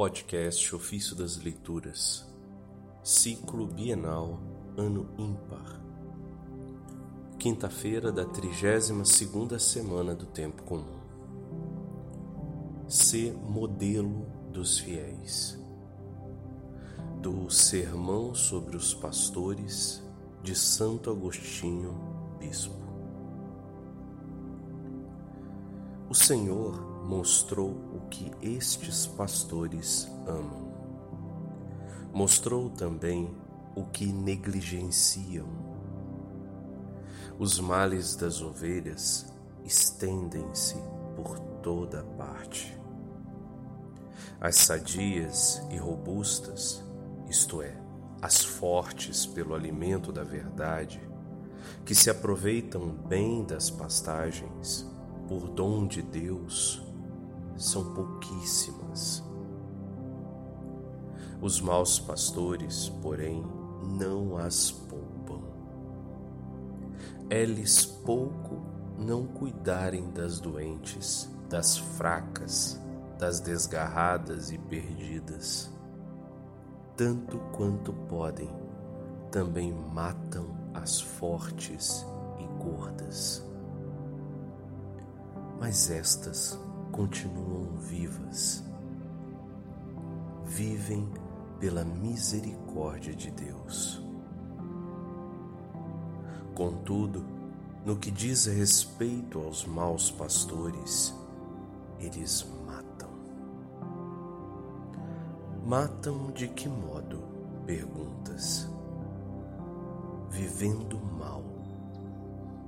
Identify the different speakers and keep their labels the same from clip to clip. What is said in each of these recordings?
Speaker 1: Podcast Ofício das Leituras, Ciclo Bienal, Ano Ímpar. Quinta-feira da 32ª semana do Tempo Comum. Ser modelo dos fiéis. Do Sermão sobre os Pastores, de Santo Agostinho, Bispo. O Senhor mostrou o que estes pastores amam. Mostrou também o que negligenciam. Os males das ovelhas estendem-se por toda parte. As sadias e robustas, isto é, as fortes pelo alimento da verdade, que se aproveitam bem das pastagens, por dom de Deus, são pouquíssimas. Os maus pastores, porém, não as poupam. É-lhes pouco não cuidarem das doentes, das fracas, das desgarradas e perdidas. Tanto quanto podem, também matam as fortes e gordas. Mas estas continuam vivas. Vivem pela misericórdia de Deus. Contudo, no que diz respeito aos maus pastores, eles matam. Matam de que modo? Perguntas. Vivendo mal,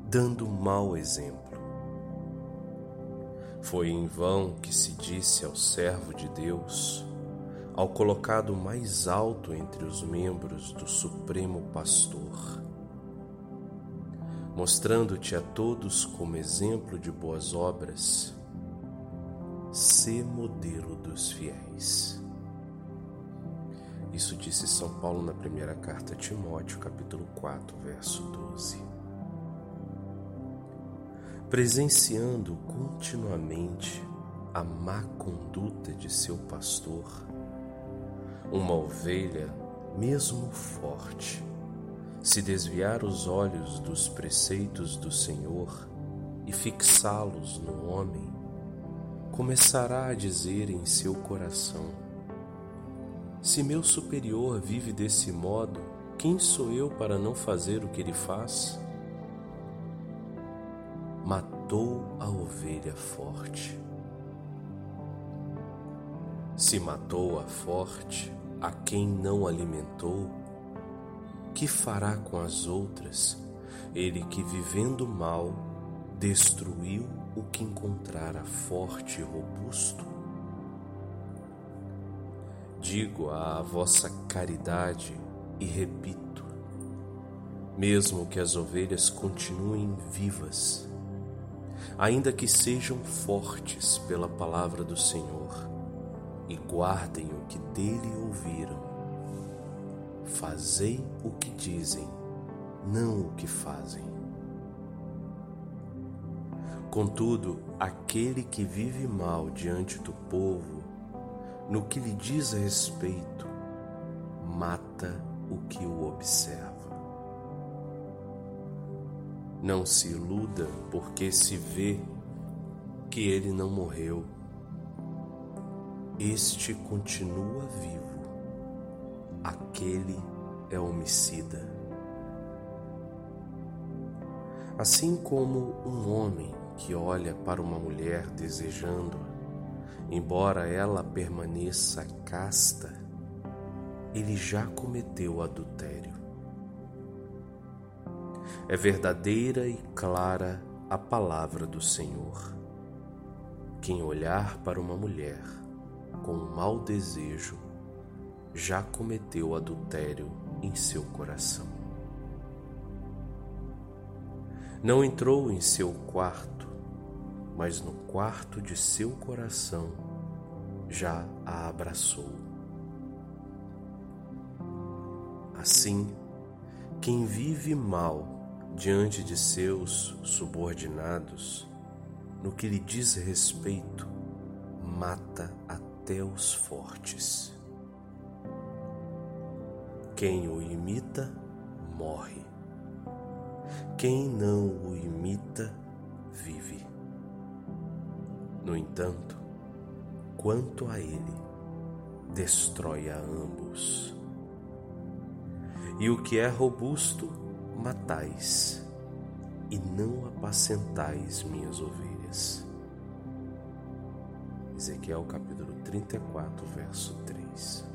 Speaker 1: dando mau exemplo foi em vão que se disse ao servo de Deus, ao colocado mais alto entre os membros do Supremo Pastor, mostrando-te a todos como exemplo de boas obras, sê modelo dos fiéis. Isso disse São Paulo na primeira carta a Timóteo, capítulo 4, verso 12 presenciando continuamente a má conduta de seu pastor, uma ovelha, mesmo forte, se desviar os olhos dos preceitos do Senhor e fixá-los no homem, começará a dizer em seu coração: Se meu superior vive desse modo, quem sou eu para não fazer o que ele faz? Matou a ovelha forte. Se matou a forte, a quem não alimentou, que fará com as outras, ele que vivendo mal destruiu o que encontrara forte e robusto? Digo à vossa caridade e repito, mesmo que as ovelhas continuem vivas, ainda que sejam fortes pela palavra do Senhor e guardem o que dele ouviram. Fazei o que dizem, não o que fazem. Contudo, aquele que vive mal diante do povo, no que lhe diz respeito, mata o que o observa. Não se iluda porque se vê que ele não morreu. Este continua vivo. Aquele é homicida. Assim como um homem que olha para uma mulher desejando, embora ela permaneça casta, ele já cometeu adultério. É verdadeira e clara a palavra do Senhor. Quem olhar para uma mulher com um mau desejo já cometeu adultério em seu coração. Não entrou em seu quarto, mas no quarto de seu coração já a abraçou. Assim, quem vive mal diante de seus subordinados, no que lhe diz respeito, mata até os fortes. Quem o imita, morre. Quem não o imita, vive. No entanto, quanto a ele, destrói a ambos. E o que é robusto, matais, e não apacentais minhas ovelhas. Ezequiel capítulo 34, verso 3.